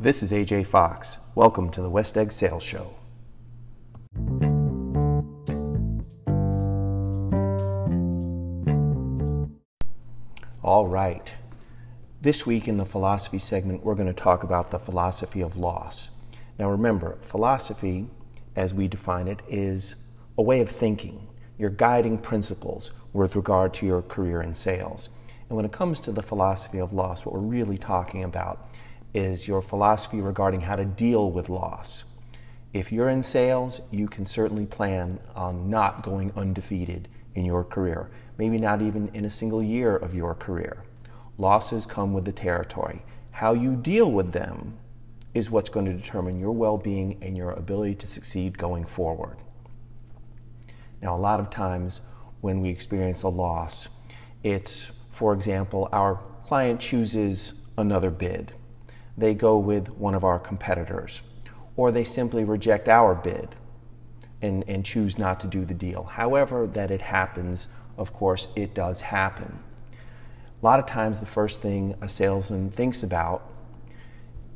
This is AJ Fox. Welcome to the West Egg Sales Show. All right. This week in the philosophy segment, we're going to talk about the philosophy of loss. Now, remember, philosophy, as we define it, is a way of thinking, your guiding principles with regard to your career in sales. And when it comes to the philosophy of loss, what we're really talking about is your philosophy regarding how to deal with loss. If you're in sales, you can certainly plan on not going undefeated in your career, maybe not even in a single year of your career. Losses come with the territory. How you deal with them is what's going to determine your well being and your ability to succeed going forward. Now, a lot of times when we experience a loss, it's, for example, our client chooses another bid they go with one of our competitors, or they simply reject our bid and, and choose not to do the deal. However, that it happens, of course, it does happen. A lot of times, the first thing a salesman thinks about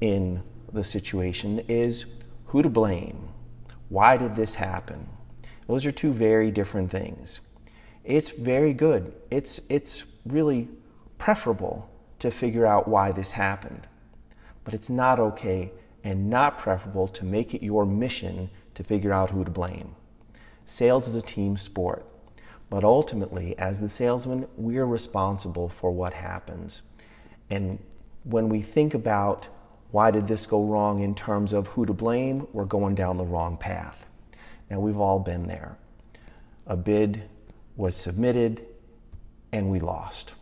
in the situation is who to blame. Why did this happen? Those are two very different things. It's very good. It's, it's really preferable to figure out why this happened but it's not okay and not preferable to make it your mission to figure out who to blame. Sales is a team sport, but ultimately, as the salesman, we're responsible for what happens. And when we think about why did this go wrong in terms of who to blame, we're going down the wrong path. Now, we've all been there. A bid was submitted and we lost.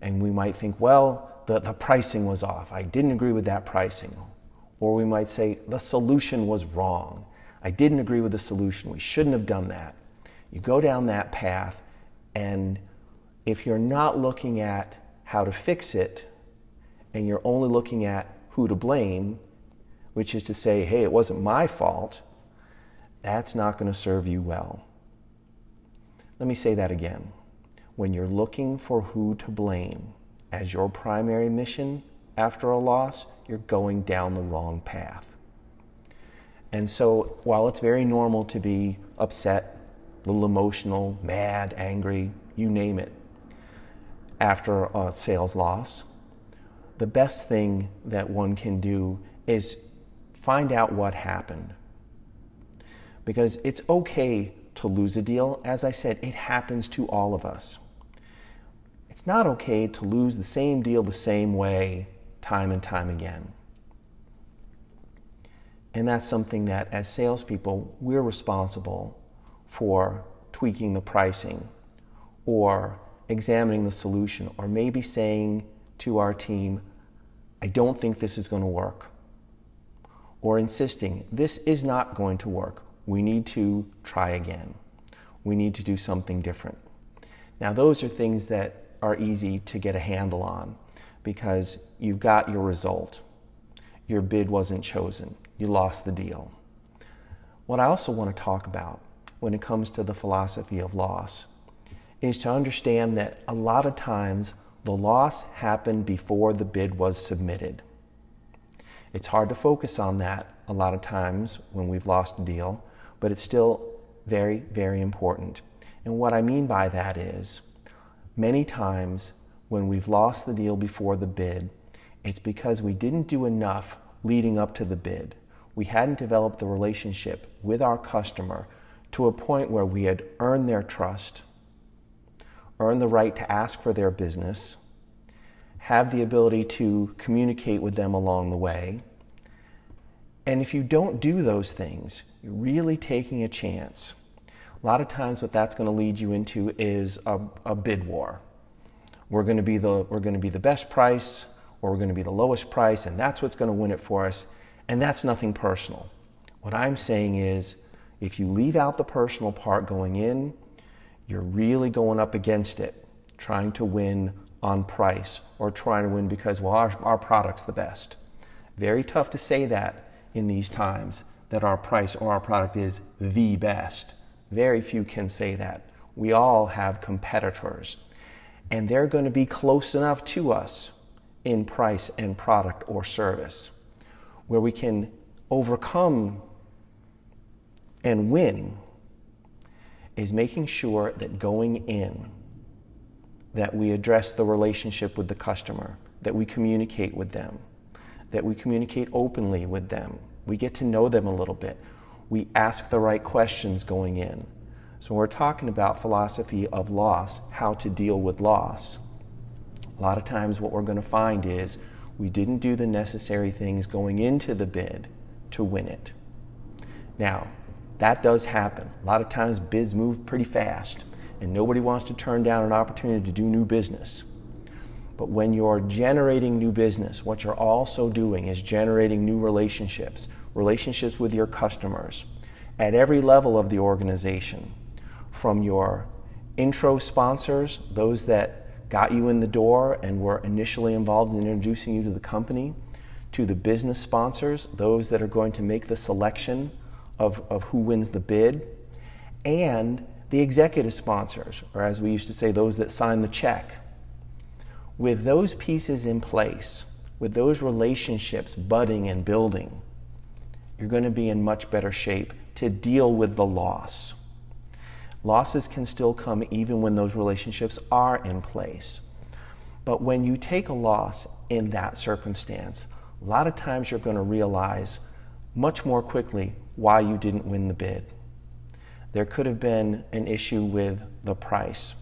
And we might think, well, the, the pricing was off. I didn't agree with that pricing. Or we might say the solution was wrong. I didn't agree with the solution. We shouldn't have done that. You go down that path, and if you're not looking at how to fix it, and you're only looking at who to blame, which is to say, hey, it wasn't my fault, that's not going to serve you well. Let me say that again. When you're looking for who to blame, as your primary mission after a loss, you're going down the wrong path. And so, while it's very normal to be upset, a little emotional, mad, angry, you name it, after a sales loss, the best thing that one can do is find out what happened. Because it's okay to lose a deal. As I said, it happens to all of us. It's not okay to lose the same deal the same way time and time again. And that's something that, as salespeople, we're responsible for tweaking the pricing or examining the solution or maybe saying to our team, I don't think this is going to work. Or insisting, this is not going to work. We need to try again. We need to do something different. Now, those are things that are easy to get a handle on because you've got your result. Your bid wasn't chosen, you lost the deal. What I also want to talk about when it comes to the philosophy of loss is to understand that a lot of times the loss happened before the bid was submitted. It's hard to focus on that a lot of times when we've lost a deal, but it's still very, very important. And what I mean by that is Many times when we've lost the deal before the bid, it's because we didn't do enough leading up to the bid. We hadn't developed the relationship with our customer to a point where we had earned their trust, earned the right to ask for their business, have the ability to communicate with them along the way. And if you don't do those things, you're really taking a chance a lot of times, what that's going to lead you into is a, a bid war. We're going to be the we're going to be the best price, or we're going to be the lowest price, and that's what's going to win it for us. And that's nothing personal. What I'm saying is, if you leave out the personal part going in, you're really going up against it, trying to win on price or trying to win because, well, our, our product's the best. Very tough to say that in these times that our price or our product is the best. Very few can say that. We all have competitors, and they're going to be close enough to us in price and product or service. where we can overcome and win is making sure that going in that we address the relationship with the customer, that we communicate with them, that we communicate openly with them. We get to know them a little bit. We ask the right questions going in. So, we're talking about philosophy of loss, how to deal with loss. A lot of times, what we're going to find is we didn't do the necessary things going into the bid to win it. Now, that does happen. A lot of times, bids move pretty fast, and nobody wants to turn down an opportunity to do new business. But when you're generating new business, what you're also doing is generating new relationships, relationships with your customers at every level of the organization, from your intro sponsors, those that got you in the door and were initially involved in introducing you to the company, to the business sponsors, those that are going to make the selection of, of who wins the bid, and the executive sponsors, or as we used to say, those that sign the check. With those pieces in place, with those relationships budding and building, you're going to be in much better shape to deal with the loss. Losses can still come even when those relationships are in place. But when you take a loss in that circumstance, a lot of times you're going to realize much more quickly why you didn't win the bid. There could have been an issue with the price.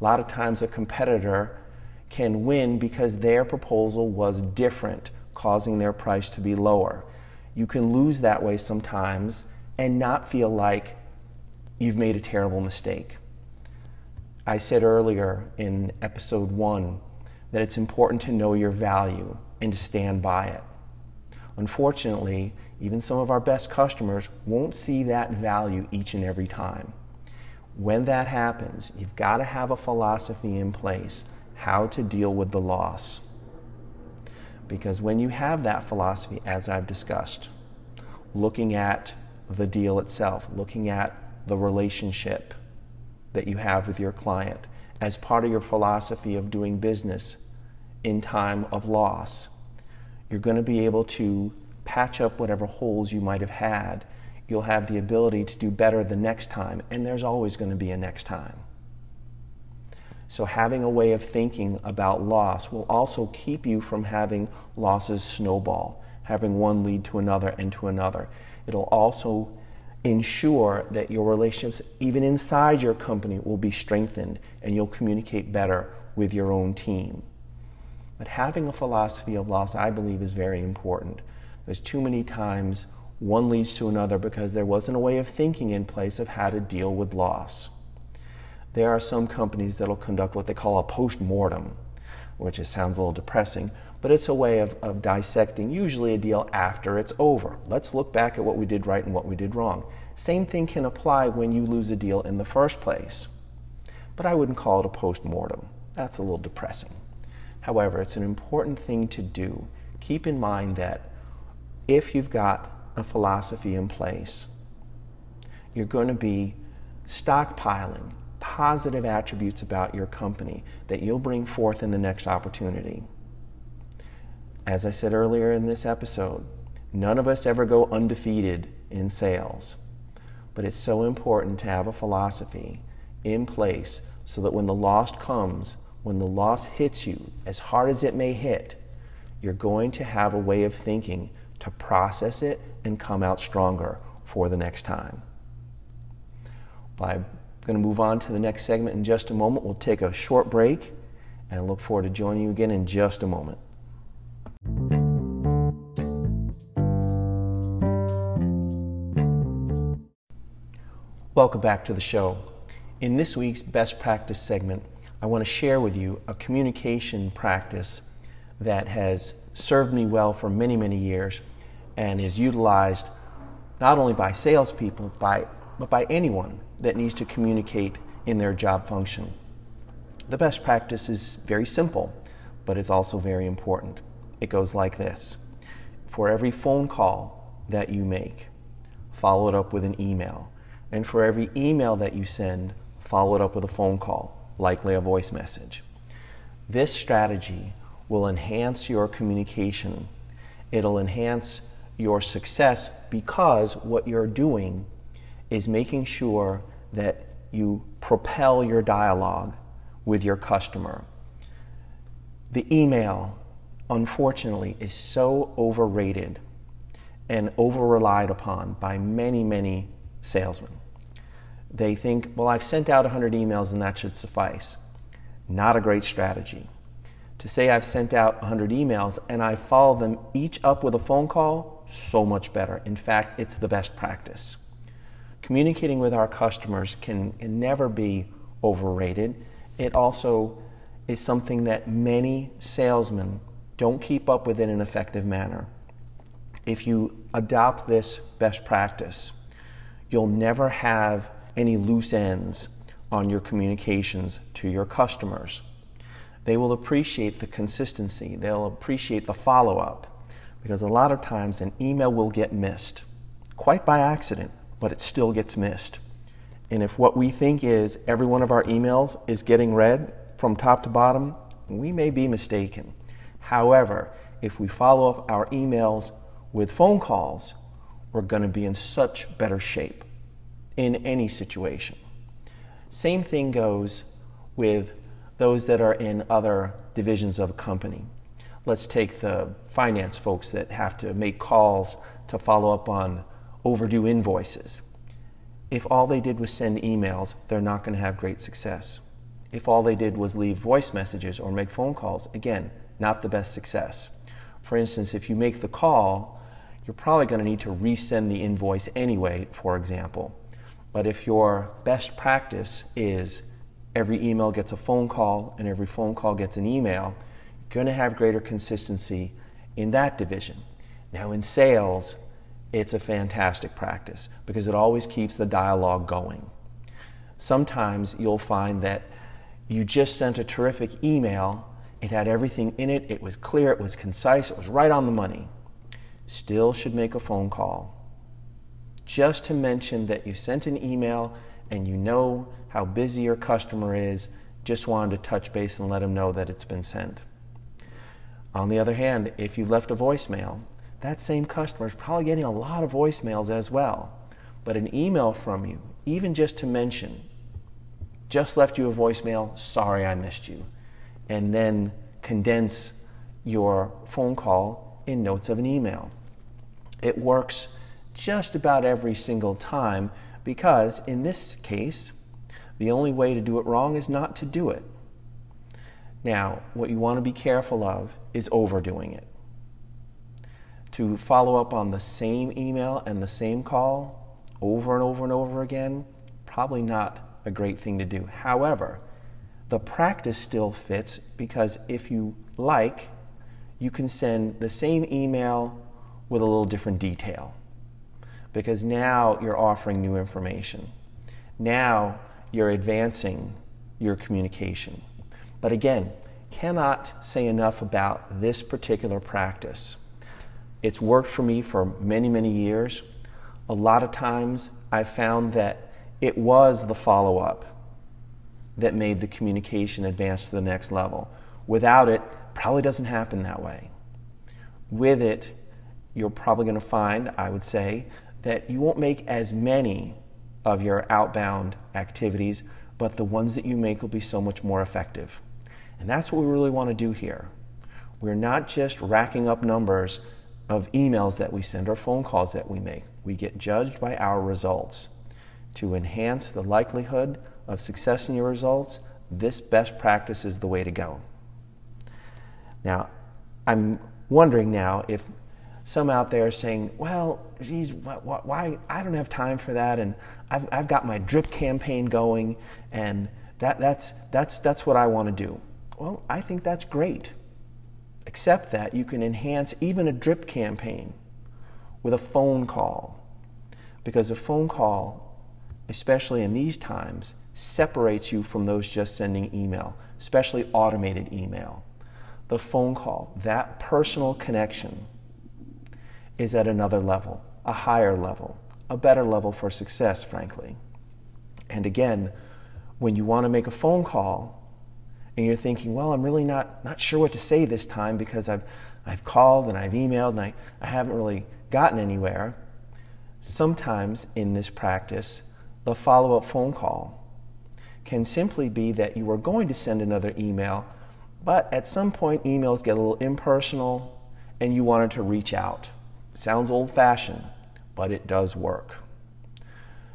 A lot of times a competitor can win because their proposal was different, causing their price to be lower. You can lose that way sometimes and not feel like you've made a terrible mistake. I said earlier in episode one that it's important to know your value and to stand by it. Unfortunately, even some of our best customers won't see that value each and every time. When that happens, you've got to have a philosophy in place how to deal with the loss. Because when you have that philosophy, as I've discussed, looking at the deal itself, looking at the relationship that you have with your client as part of your philosophy of doing business in time of loss, you're going to be able to patch up whatever holes you might have had. You'll have the ability to do better the next time, and there's always going to be a next time. So, having a way of thinking about loss will also keep you from having losses snowball, having one lead to another and to another. It'll also ensure that your relationships, even inside your company, will be strengthened and you'll communicate better with your own team. But having a philosophy of loss, I believe, is very important. There's too many times one leads to another because there wasn't a way of thinking in place of how to deal with loss. There are some companies that'll conduct what they call a post mortem, which just sounds a little depressing, but it's a way of, of dissecting usually a deal after it's over. Let's look back at what we did right and what we did wrong. Same thing can apply when you lose a deal in the first place. But I wouldn't call it a post mortem. That's a little depressing. However, it's an important thing to do. Keep in mind that if you've got a philosophy in place, you're going to be stockpiling positive attributes about your company that you'll bring forth in the next opportunity. As I said earlier in this episode, none of us ever go undefeated in sales, but it's so important to have a philosophy in place so that when the loss comes, when the loss hits you, as hard as it may hit, you're going to have a way of thinking to process it and come out stronger for the next time. I'm going to move on to the next segment in just a moment. We'll take a short break and I look forward to joining you again in just a moment. Welcome back to the show. In this week's best practice segment, I want to share with you a communication practice that has served me well for many, many years and is utilized not only by salespeople, by, but by anyone that needs to communicate in their job function. The best practice is very simple, but it's also very important. It goes like this For every phone call that you make, follow it up with an email. And for every email that you send, follow it up with a phone call, likely a voice message. This strategy will enhance your communication. It'll enhance your success because what you're doing is making sure that you propel your dialogue with your customer. The email, unfortunately, is so overrated and over relied upon by many, many salesmen. They think, well, I've sent out 100 emails and that should suffice. Not a great strategy. To say I've sent out 100 emails and I follow them each up with a phone call, so much better. In fact, it's the best practice. Communicating with our customers can, can never be overrated. It also is something that many salesmen don't keep up with in an effective manner. If you adopt this best practice, you'll never have any loose ends on your communications to your customers. They will appreciate the consistency, they'll appreciate the follow up, because a lot of times an email will get missed, quite by accident, but it still gets missed. And if what we think is every one of our emails is getting read from top to bottom, we may be mistaken. However, if we follow up our emails with phone calls, we're going to be in such better shape in any situation. Same thing goes with those that are in other divisions of a company. Let's take the finance folks that have to make calls to follow up on overdue invoices. If all they did was send emails, they're not going to have great success. If all they did was leave voice messages or make phone calls, again, not the best success. For instance, if you make the call, you're probably going to need to resend the invoice anyway, for example. But if your best practice is every email gets a phone call and every phone call gets an email, you're going to have greater consistency in that division. Now, in sales, it's a fantastic practice because it always keeps the dialogue going. Sometimes you'll find that you just sent a terrific email, it had everything in it, it was clear, it was concise, it was right on the money. Still should make a phone call just to mention that you sent an email and you know how busy your customer is, just wanted to touch base and let them know that it's been sent. On the other hand, if you left a voicemail, that same customer is probably getting a lot of voicemails as well. But an email from you, even just to mention, just left you a voicemail, sorry I missed you, and then condense your phone call in notes of an email. It works just about every single time because in this case, the only way to do it wrong is not to do it. Now, what you want to be careful of is overdoing it. To follow up on the same email and the same call over and over and over again, probably not a great thing to do. However, the practice still fits because if you like, you can send the same email with a little different detail because now you're offering new information. Now you're advancing your communication. But again, cannot say enough about this particular practice. It's worked for me for many, many years. A lot of times I found that it was the follow up that made the communication advance to the next level. Without it, probably doesn't happen that way. With it, you're probably going to find, I would say, that you won't make as many of your outbound activities, but the ones that you make will be so much more effective. And that's what we really want to do here. We're not just racking up numbers of emails that we send or phone calls that we make. We get judged by our results. To enhance the likelihood of success in your results, this best practice is the way to go. Now, I'm wondering now if some out there are saying, well, geez, why, I don't have time for that, and I've, I've got my drip campaign going, and that, that's, that's, that's what I want to do. Well, I think that's great. Except that you can enhance even a drip campaign with a phone call. Because a phone call, especially in these times, separates you from those just sending email, especially automated email. The phone call, that personal connection, is at another level, a higher level, a better level for success, frankly. And again, when you want to make a phone call and you're thinking, well, I'm really not, not sure what to say this time because I've, I've called and I've emailed and I, I haven't really gotten anywhere, sometimes in this practice, the follow up phone call can simply be that you are going to send another email, but at some point emails get a little impersonal and you wanted to reach out. Sounds old fashioned, but it does work.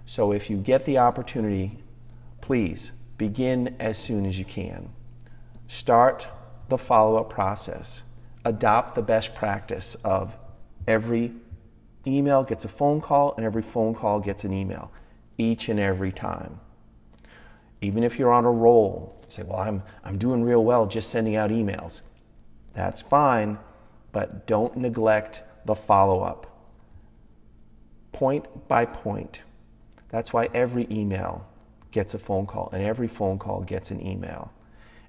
So if you get the opportunity, please begin as soon as you can. Start the follow up process. Adopt the best practice of every email gets a phone call and every phone call gets an email each and every time. Even if you're on a roll, say, Well, I'm, I'm doing real well just sending out emails. That's fine, but don't neglect the follow up. Point by point. That's why every email gets a phone call and every phone call gets an email.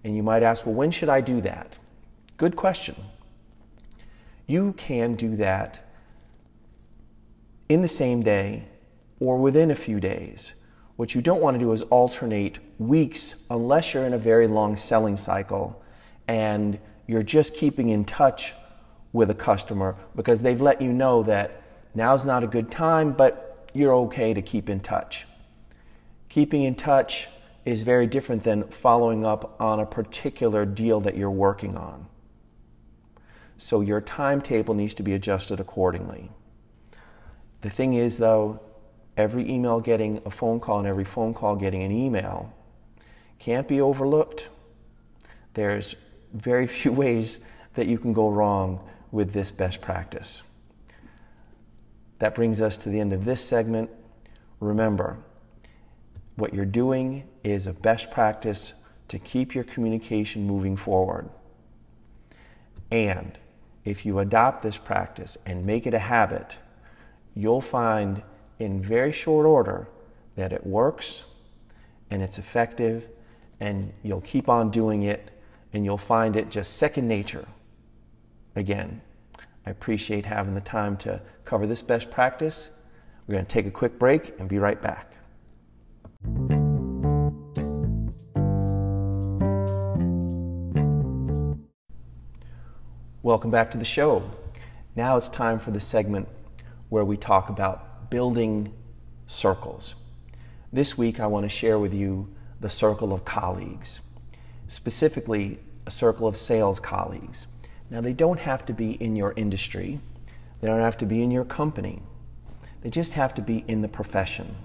And you might ask, Well, when should I do that? Good question. You can do that in the same day or within a few days. What you don't want to do is alternate weeks unless you're in a very long selling cycle and you're just keeping in touch with a customer because they've let you know that now's not a good time, but you're okay to keep in touch. Keeping in touch is very different than following up on a particular deal that you're working on. So your timetable needs to be adjusted accordingly. The thing is, though, every email getting a phone call and every phone call getting an email can't be overlooked. There's very few ways that you can go wrong with this best practice. That brings us to the end of this segment. Remember, what you're doing is a best practice to keep your communication moving forward. And if you adopt this practice and make it a habit, you'll find in very short order that it works and it's effective and you'll keep on doing it and you'll find it just second nature. Again, I appreciate having the time to cover this best practice. We're going to take a quick break and be right back. Welcome back to the show. Now it's time for the segment where we talk about building circles. This week, I want to share with you the circle of colleagues, specifically a circle of sales colleagues. Now, they don't have to be in your industry, they don't have to be in your company, they just have to be in the profession.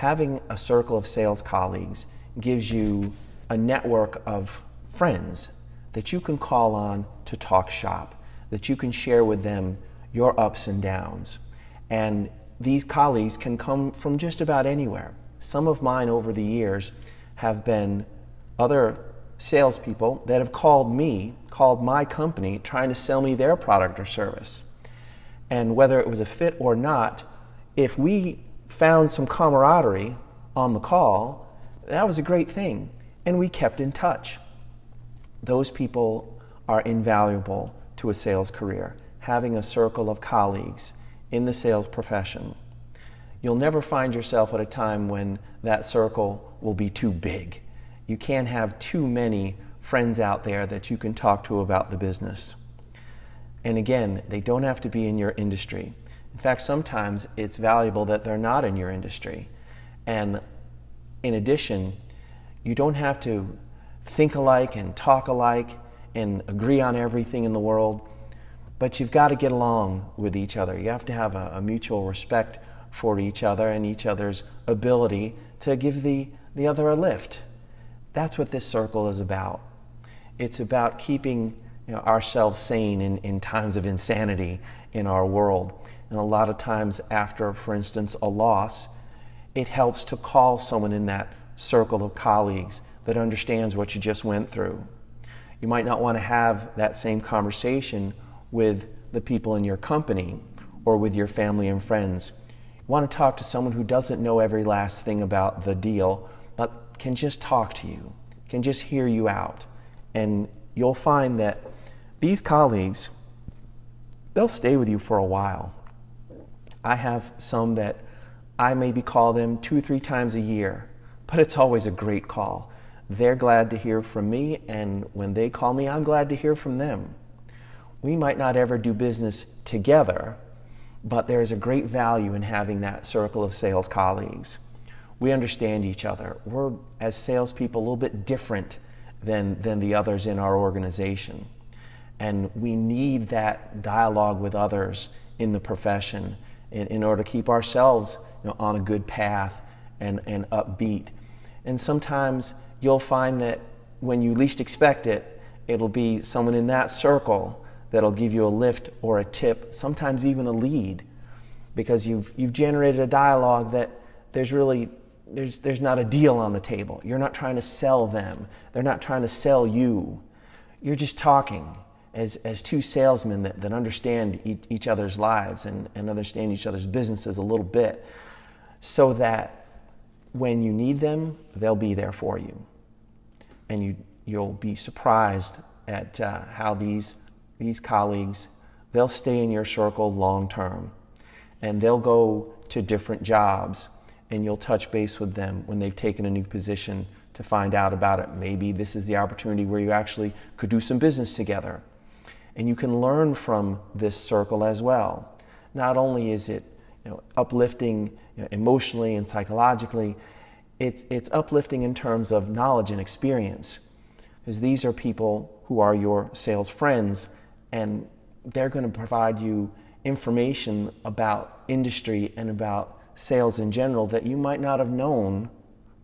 Having a circle of sales colleagues gives you a network of friends that you can call on to talk shop, that you can share with them your ups and downs. And these colleagues can come from just about anywhere. Some of mine over the years have been other salespeople that have called me, called my company, trying to sell me their product or service. And whether it was a fit or not, if we found some camaraderie on the call, that was a great thing. And we kept in touch. Those people are invaluable to a sales career. Having a circle of colleagues in the sales profession. You'll never find yourself at a time when that circle will be too big. You can't have too many friends out there that you can talk to about the business. And again, they don't have to be in your industry. In fact, sometimes it's valuable that they're not in your industry. And in addition, you don't have to think alike and talk alike and agree on everything in the world. But you've got to get along with each other. You have to have a, a mutual respect for each other and each other's ability to give the, the other a lift. That's what this circle is about. It's about keeping you know, ourselves sane in, in times of insanity in our world. And a lot of times, after, for instance, a loss, it helps to call someone in that circle of colleagues that understands what you just went through. You might not want to have that same conversation with the people in your company or with your family and friends. You want to talk to someone who doesn't know every last thing about the deal, but can just talk to you, can just hear you out. And you'll find that these colleagues, they'll stay with you for a while. I have some that I maybe call them two or three times a year, but it's always a great call. They're glad to hear from me, and when they call me, I'm glad to hear from them we might not ever do business together, but there is a great value in having that circle of sales colleagues. We understand each other. We're, as salespeople, a little bit different than, than the others in our organization. And we need that dialogue with others in the profession in, in order to keep ourselves you know, on a good path and, and upbeat. And sometimes you'll find that when you least expect it, it'll be someone in that circle that'll give you a lift or a tip, sometimes even a lead, because you've, you've generated a dialogue that there's really there's, there's not a deal on the table. You're not trying to sell them. They're not trying to sell you. You're just talking as, as two salesmen that, that understand each, each other's lives and, and understand each other's businesses a little bit so that when you need them, they'll be there for you. And you, you'll be surprised at uh, how these these colleagues, they'll stay in your circle long term and they'll go to different jobs and you'll touch base with them when they've taken a new position to find out about it. Maybe this is the opportunity where you actually could do some business together. And you can learn from this circle as well. Not only is it you know, uplifting you know, emotionally and psychologically, it's, it's uplifting in terms of knowledge and experience. Because these are people who are your sales friends and they're going to provide you information about industry and about sales in general that you might not have known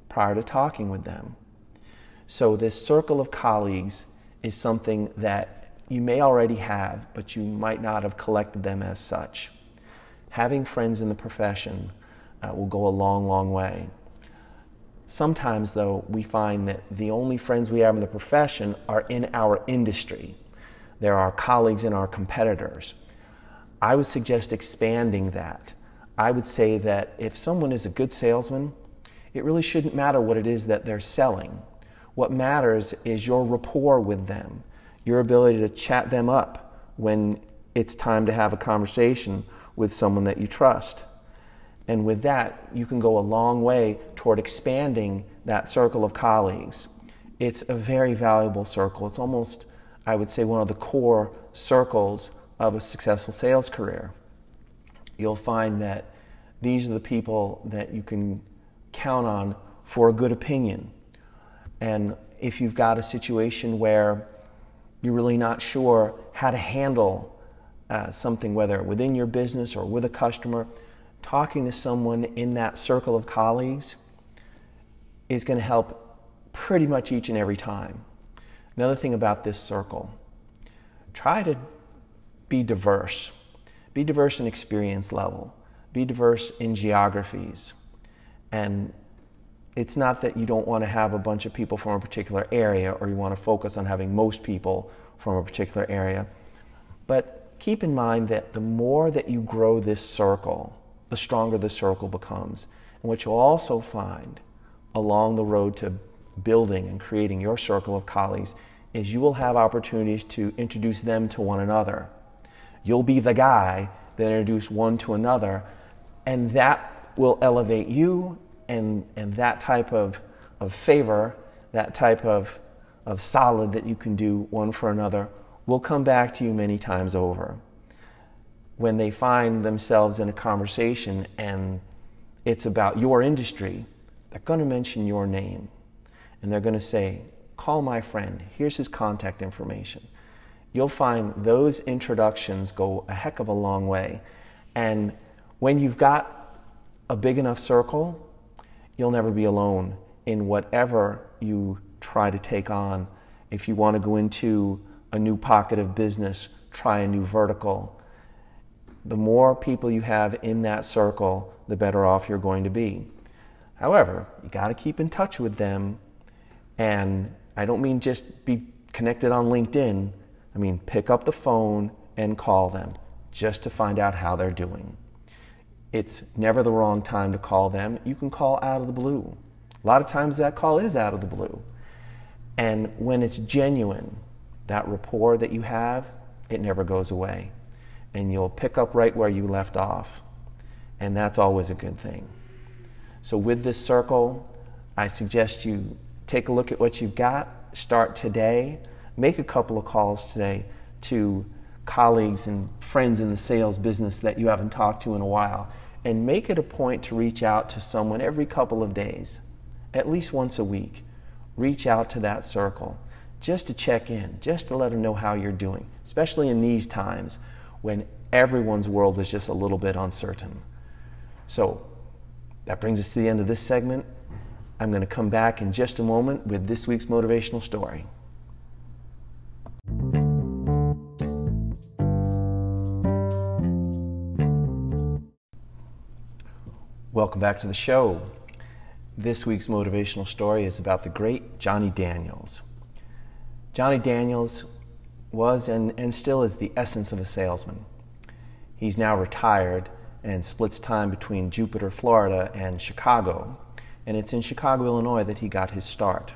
prior to talking with them. So, this circle of colleagues is something that you may already have, but you might not have collected them as such. Having friends in the profession uh, will go a long, long way. Sometimes, though, we find that the only friends we have in the profession are in our industry. There are colleagues and our competitors. I would suggest expanding that. I would say that if someone is a good salesman, it really shouldn't matter what it is that they're selling. What matters is your rapport with them, your ability to chat them up when it's time to have a conversation with someone that you trust. And with that, you can go a long way toward expanding that circle of colleagues. It's a very valuable circle. It's almost I would say, one of the core circles of a successful sales career. You'll find that these are the people that you can count on for a good opinion. And if you've got a situation where you're really not sure how to handle uh, something, whether within your business or with a customer, talking to someone in that circle of colleagues is going to help pretty much each and every time. Another thing about this circle try to be diverse. Be diverse in experience level, be diverse in geographies. And it's not that you don't want to have a bunch of people from a particular area or you want to focus on having most people from a particular area. But keep in mind that the more that you grow this circle, the stronger the circle becomes. And what you'll also find along the road to building and creating your circle of colleagues is you will have opportunities to introduce them to one another. You'll be the guy that introduce one to another, and that will elevate you and, and that type of, of favor, that type of, of solid that you can do one for another will come back to you many times over. When they find themselves in a conversation and it's about your industry, they're going to mention your name and they're going to say, Call my friend. Here's his contact information. You'll find those introductions go a heck of a long way. And when you've got a big enough circle, you'll never be alone in whatever you try to take on. If you want to go into a new pocket of business, try a new vertical. The more people you have in that circle, the better off you're going to be. However, you got to keep in touch with them and I don't mean just be connected on LinkedIn. I mean pick up the phone and call them just to find out how they're doing. It's never the wrong time to call them. You can call out of the blue. A lot of times that call is out of the blue. And when it's genuine, that rapport that you have, it never goes away. And you'll pick up right where you left off. And that's always a good thing. So, with this circle, I suggest you take a look at what you've got, start today, make a couple of calls today to colleagues and friends in the sales business that you haven't talked to in a while and make it a point to reach out to someone every couple of days, at least once a week. Reach out to that circle just to check in, just to let them know how you're doing, especially in these times when everyone's world is just a little bit uncertain. So that brings us to the end of this segment. I'm going to come back in just a moment with this week's motivational story. Welcome back to the show. This week's motivational story is about the great Johnny Daniels. Johnny Daniels was and, and still is the essence of a salesman. He's now retired and splits time between Jupiter, Florida and Chicago. And it's in Chicago, Illinois that he got his start.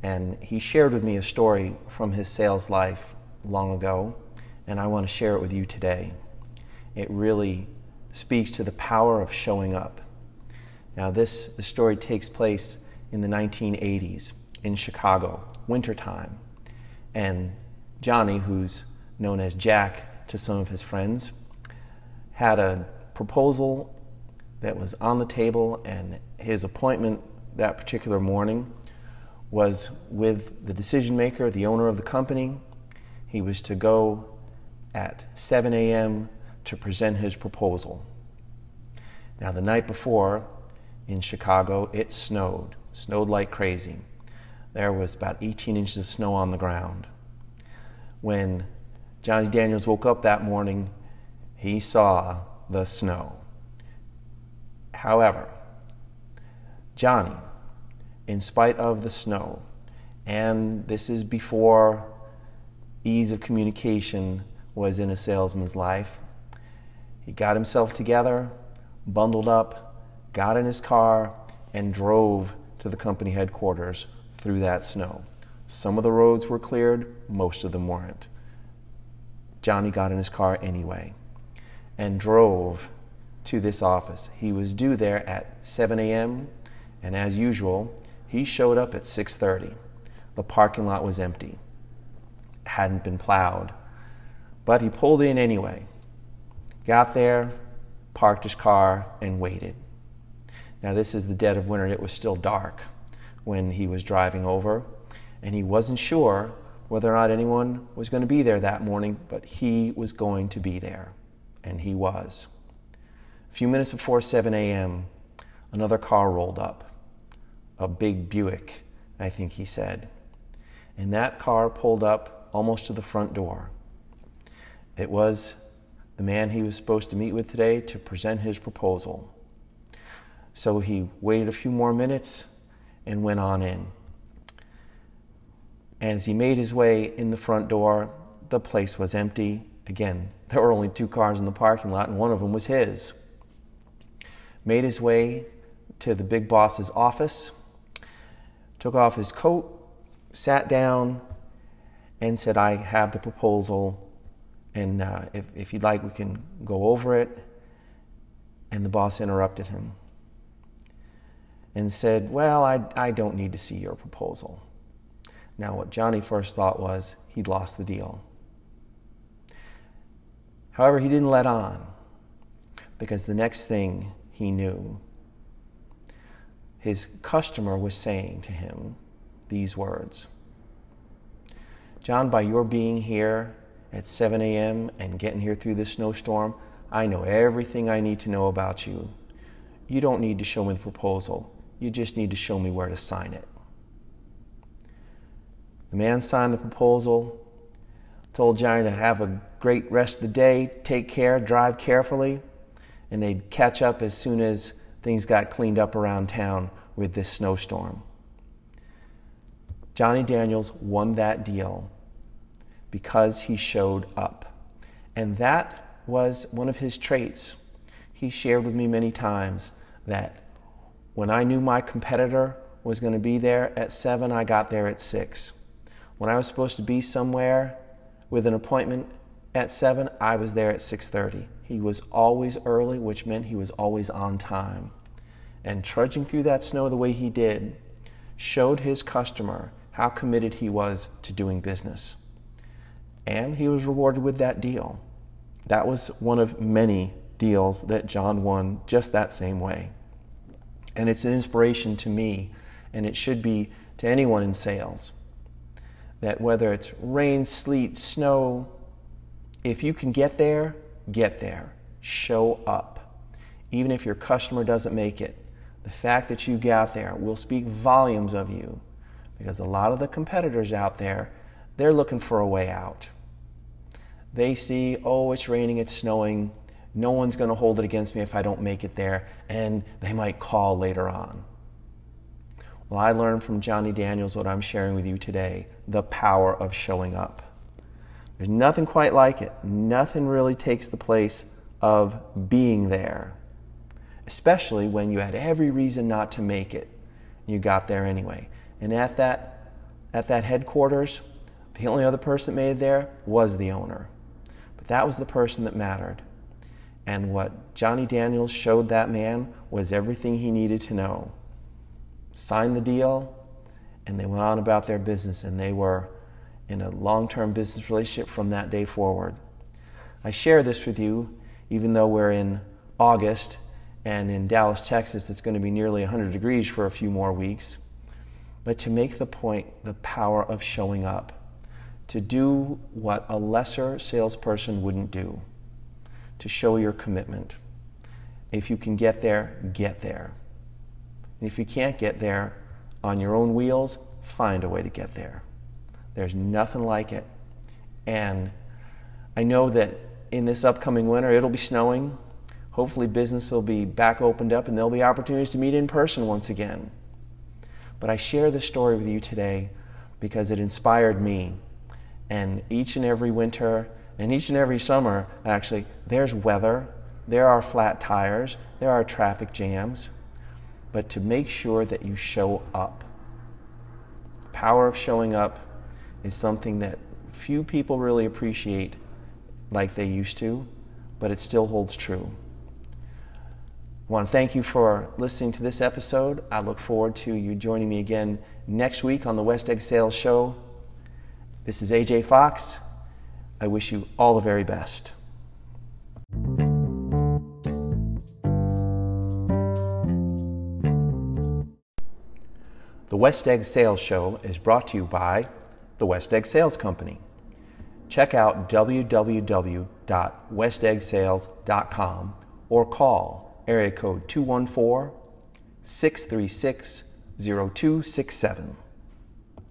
And he shared with me a story from his sales life long ago, and I want to share it with you today. It really speaks to the power of showing up. Now, this the story takes place in the 1980s in Chicago, wintertime. And Johnny, who's known as Jack to some of his friends, had a proposal that was on the table, and his appointment that particular morning was with the decision maker, the owner of the company. He was to go at 7 a.m to present his proposal. Now, the night before in Chicago, it snowed, snowed like crazy. There was about 18 inches of snow on the ground. When Johnny Daniels woke up that morning, he saw the snow. However, Johnny, in spite of the snow, and this is before ease of communication was in a salesman's life, he got himself together, bundled up, got in his car, and drove to the company headquarters through that snow. Some of the roads were cleared, most of them weren't. Johnny got in his car anyway and drove to this office. He was due there at 7 a.m. and as usual, he showed up at 6:30. The parking lot was empty. Hadn't been plowed. But he pulled in anyway. Got there, parked his car, and waited. Now, this is the dead of winter. It was still dark when he was driving over, and he wasn't sure whether or not anyone was going to be there that morning, but he was going to be there, and he was. A few minutes before 7 a.m., another car rolled up, a big Buick, I think he said. And that car pulled up almost to the front door. It was the man he was supposed to meet with today to present his proposal. So he waited a few more minutes and went on in. And as he made his way in the front door, the place was empty. Again, there were only two cars in the parking lot, and one of them was his. Made his way to the big boss's office, took off his coat, sat down, and said, I have the proposal and uh, if, if you'd like, we can go over it. And the boss interrupted him and said, Well, I, I don't need to see your proposal. Now, what Johnny first thought was he'd lost the deal. However, he didn't let on because the next thing he knew, his customer was saying to him these words John, by your being here, at 7 a.m. and getting here through this snowstorm, I know everything I need to know about you. You don't need to show me the proposal. You just need to show me where to sign it. The man signed the proposal, told Johnny to have a great rest of the day, take care, drive carefully, and they'd catch up as soon as things got cleaned up around town with this snowstorm. Johnny Daniels won that deal because he showed up. And that was one of his traits. He shared with me many times that when I knew my competitor was going to be there at 7, I got there at 6. When I was supposed to be somewhere with an appointment at 7, I was there at 6:30. He was always early, which meant he was always on time. And trudging through that snow the way he did showed his customer how committed he was to doing business. And he was rewarded with that deal. That was one of many deals that John won just that same way. And it's an inspiration to me, and it should be to anyone in sales, that whether it's rain, sleet, snow, if you can get there, get there. Show up. Even if your customer doesn't make it, the fact that you got there will speak volumes of you because a lot of the competitors out there, they're looking for a way out. They see, oh, it's raining, it's snowing, no one's going to hold it against me if I don't make it there, and they might call later on. Well, I learned from Johnny Daniels what I'm sharing with you today the power of showing up. There's nothing quite like it. Nothing really takes the place of being there, especially when you had every reason not to make it. You got there anyway. And at that, at that headquarters, the only other person that made it there was the owner. That was the person that mattered. And what Johnny Daniels showed that man was everything he needed to know. Signed the deal, and they went on about their business, and they were in a long term business relationship from that day forward. I share this with you, even though we're in August and in Dallas, Texas, it's going to be nearly 100 degrees for a few more weeks. But to make the point, the power of showing up, to do what a lesser salesperson wouldn't do, to show your commitment. If you can get there, get there. And if you can't get there on your own wheels, find a way to get there. There's nothing like it. And I know that in this upcoming winter, it'll be snowing. Hopefully, business will be back opened up and there'll be opportunities to meet in person once again. But I share this story with you today because it inspired me. And each and every winter, and each and every summer, actually, there's weather, there are flat tires, there are traffic jams. But to make sure that you show up, power of showing up is something that few people really appreciate like they used to, but it still holds true. I want to thank you for listening to this episode. I look forward to you joining me again next week on the West Egg Sales Show. This is AJ Fox. I wish you all the very best. The West Egg Sales Show is brought to you by the West Egg Sales Company. Check out www.westeggsales.com or call area code 214 636 0267.